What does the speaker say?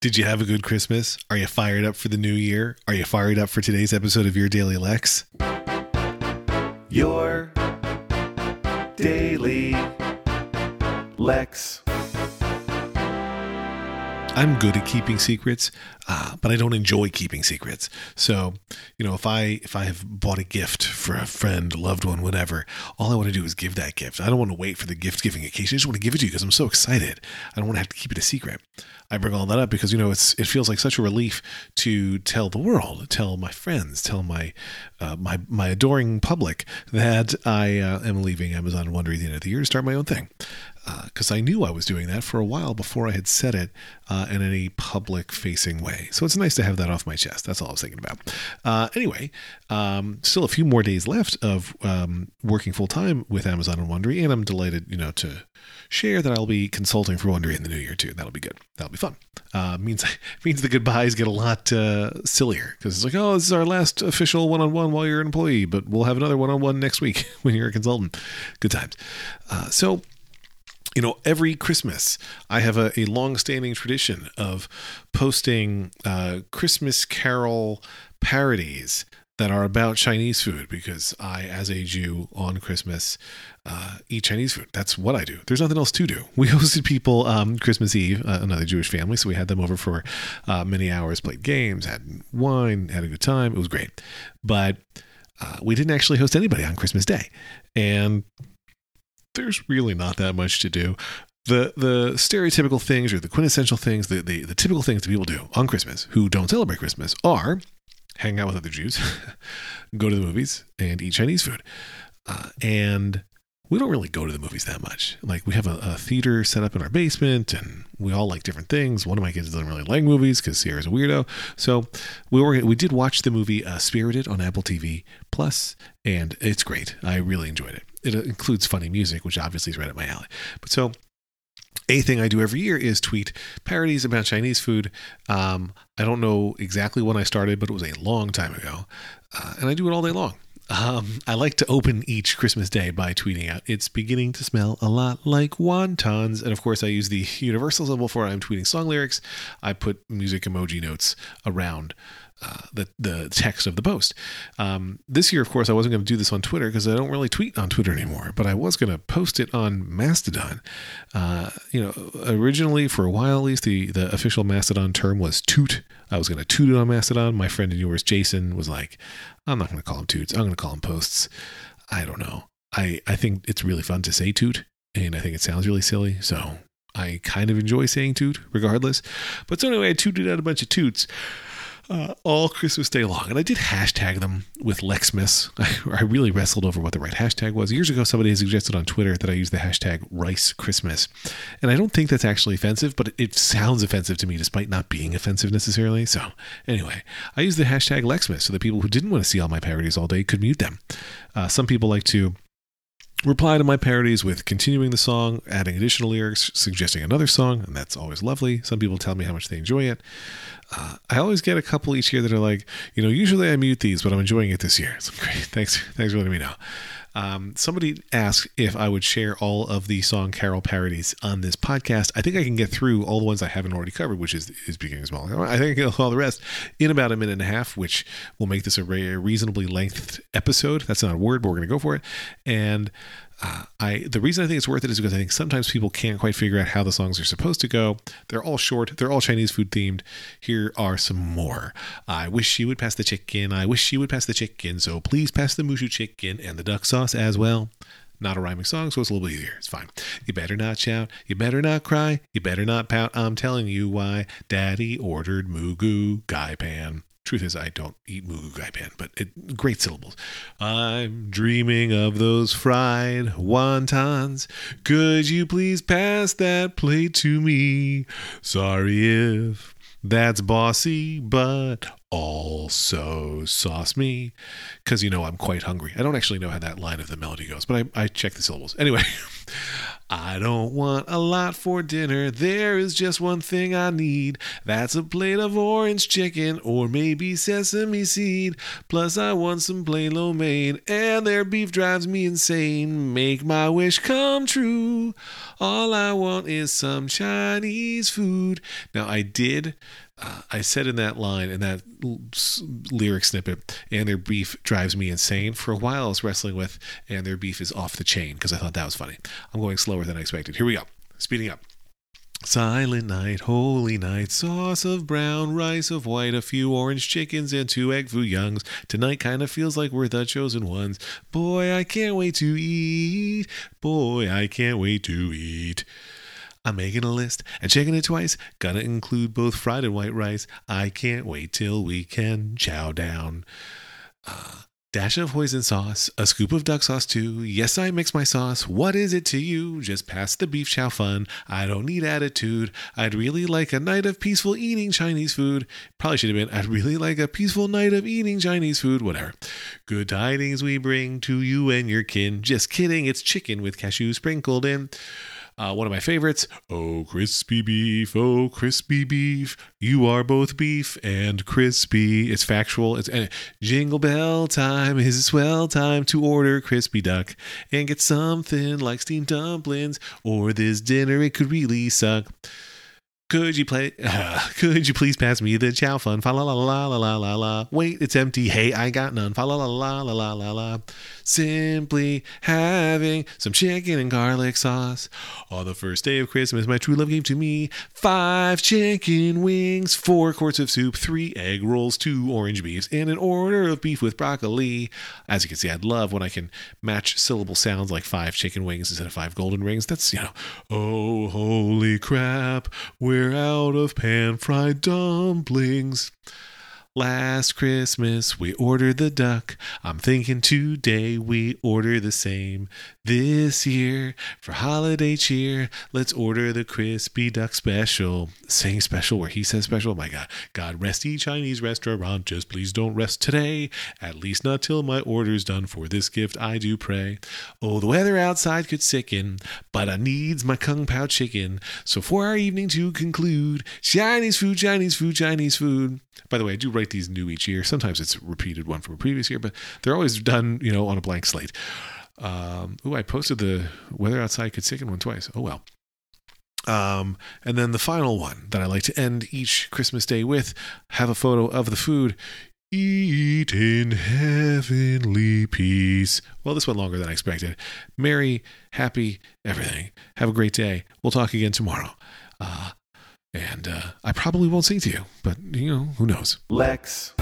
Did you have a good Christmas? Are you fired up for the new year? Are you fired up for today's episode of Your Daily Lex? Your Daily Lex. I'm good at keeping secrets, uh, but I don't enjoy keeping secrets. So, you know, if I if I have bought a gift for a friend, loved one, whatever, all I want to do is give that gift. I don't want to wait for the gift giving occasion. I just want to give it to you because I'm so excited. I don't want to have to keep it a secret. I bring all that up because you know it's it feels like such a relief to tell the world, tell my friends, tell my uh, my my adoring public that I uh, am leaving Amazon Wondery at the end of the year to start my own thing because uh, I knew I was doing that for a while before I had said it uh, in any public facing way. So it's nice to have that off my chest. That's all I was thinking about. Uh, anyway, um, still a few more days left of um, working full time with Amazon and Wondery, and I'm delighted, you know, to share that I'll be consulting for Wondery in the new year too. That'll be good. That'll be fun. Uh, means means the goodbyes get a lot uh, sillier because it's like, oh, this is our last official one-on-one while you're an employee, but we'll have another one-on-one next week when you're a consultant. Good times. Uh, so you know, every Christmas, I have a, a long-standing tradition of posting uh, Christmas Carol parodies that are about Chinese food because I, as a Jew, on Christmas, uh, eat Chinese food. That's what I do. There's nothing else to do. We hosted people um, Christmas Eve, uh, another Jewish family, so we had them over for uh, many hours, played games, had wine, had a good time. It was great, but uh, we didn't actually host anybody on Christmas Day, and there's really not that much to do. The the stereotypical things or the quintessential things, the, the, the typical things that people do on Christmas who don't celebrate Christmas are hang out with other Jews, go to the movies, and eat Chinese food. Uh, and we don't really go to the movies that much. Like we have a, a, theater set up in our basement, and we all like different things. One of my kids doesn't really like movies because Sierra's a weirdo. So we were we did watch the movie uh, Spirited on Apple TV Plus, and it's great. I really enjoyed it it includes funny music, which obviously is right up my alley. But so a thing I do every year is tweet parodies about Chinese food. Um, I don't know exactly when I started, but it was a long time ago. Uh, and I do it all day long. Um, I like to open each Christmas day by tweeting out, it's beginning to smell a lot like wontons. And of course, I use the universal symbol for I'm tweeting song lyrics. I put music emoji notes around uh, the the text of the post. Um, this year, of course, I wasn't going to do this on Twitter because I don't really tweet on Twitter anymore. But I was going to post it on Mastodon. Uh, you know, originally for a while at least, the the official Mastodon term was toot. I was going to toot it on Mastodon. My friend and yours, Jason, was like, "I'm not going to call them toots. I'm going to call them posts." I don't know. I I think it's really fun to say toot, and I think it sounds really silly. So I kind of enjoy saying toot, regardless. But so anyway, I tooted out a bunch of toots uh, all Christmas Day long. And I did hashtag them with Lexmas. I, I really wrestled over what the right hashtag was. Years ago, somebody suggested on Twitter that I use the hashtag Rice Christmas. And I don't think that's actually offensive, but it sounds offensive to me despite not being offensive necessarily. So, anyway, I use the hashtag Lexmas so that people who didn't want to see all my parodies all day could mute them. Uh, some people like to reply to my parodies with continuing the song, adding additional lyrics, suggesting another song, and that's always lovely. Some people tell me how much they enjoy it. Uh, I always get a couple each year that are like, you know, usually I mute these, but I'm enjoying it this year. So great. Thanks. Thanks for letting me know. Um, somebody asked if I would share all of the song Carol parodies on this podcast. I think I can get through all the ones I haven't already covered, which is is beginning small. I think I can get all the rest in about a minute and a half, which will make this a reasonably length episode. That's not a word, but we're going to go for it. And uh, I the reason I think it's worth it is because I think sometimes people can't quite figure out how the songs are supposed to go. They're all short. They're all Chinese food themed. Here are some more. I wish you would pass the chicken. I wish you would pass the chicken. So please pass the mushu chicken and the duck sauce as well. Not a rhyming song, so it's a little bit easier. It's fine. You better not shout. You better not cry. You better not pout. I'm telling you why. Daddy ordered moo goo gai pan. Truth is, I don't eat moo goo gai pan, but it, great syllables. I'm dreaming of those fried wontons. Could you please pass that plate to me? Sorry if that's bossy, but also sauce me. Because, you know, I'm quite hungry. I don't actually know how that line of the melody goes, but I, I check the syllables. Anyway. I don't want a lot for dinner. There is just one thing I need. That's a plate of orange chicken or maybe sesame seed. Plus, I want some plain lo mein, and their beef drives me insane. Make my wish come true. All I want is some Chinese food. Now, I did uh, I said in that line, in that lyric snippet, and their beef drives me insane. For a while, I was wrestling with, and their beef is off the chain because I thought that was funny. I'm going slower than I expected. Here we go. Speeding up. Silent night, holy night, sauce of brown, rice of white, a few orange chickens, and two egg foo youngs. Tonight kind of feels like we're the chosen ones. Boy, I can't wait to eat. Boy, I can't wait to eat. I'm making a list and checking it twice. Gonna include both fried and white rice. I can't wait till we can chow down. Uh, dash of hoisin sauce, a scoop of duck sauce too. Yes, I mix my sauce. What is it to you? Just pass the beef chow fun. I don't need attitude. I'd really like a night of peaceful eating Chinese food. Probably should have been, I'd really like a peaceful night of eating Chinese food. Whatever. Good tidings we bring to you and your kin. Just kidding, it's chicken with cashew sprinkled in. Uh, one of my favorites. Oh, crispy beef, oh, crispy beef. You are both beef and crispy. It's factual. It's jingle bell time is a swell time to order crispy duck and get something like steamed dumplings, or this dinner it could really suck. Could you play? Uh, could you please pass me the chow fun? Fa la la la la la la la. Wait, it's empty. Hey, I got none. Fa la la la la la la la. Simply having some chicken and garlic sauce on the first day of Christmas. My true love gave to me five chicken wings, four quarts of soup, three egg rolls, two orange beefs, and an order of beef with broccoli. As you can see, I'd love when I can match syllable sounds like five chicken wings instead of five golden rings. That's you know, oh holy crap, we're out of pan fried dumplings. Last Christmas we ordered the duck. I'm thinking today we order the same. This year, for holiday cheer, let's order the crispy duck special. Saying special where he says special. Oh my God. God rest ye Chinese restaurant. Just please don't rest today. At least not till my order's done. For this gift I do pray. Oh, the weather outside could sicken, but I needs my kung pao chicken. So for our evening to conclude, Chinese food, Chinese food, Chinese food. By the way, I do write these new each year. Sometimes it's repeated one from a previous year, but they're always done, you know, on a blank slate. Um, oh, I posted the weather outside could sicken one twice. Oh well. Um, and then the final one that I like to end each Christmas day with have a photo of the food. Eat in heavenly peace. Well, this went longer than I expected. Merry, happy, everything. Have a great day. We'll talk again tomorrow. Uh, and uh, I probably won't sing to you, but you know, who knows? Lex.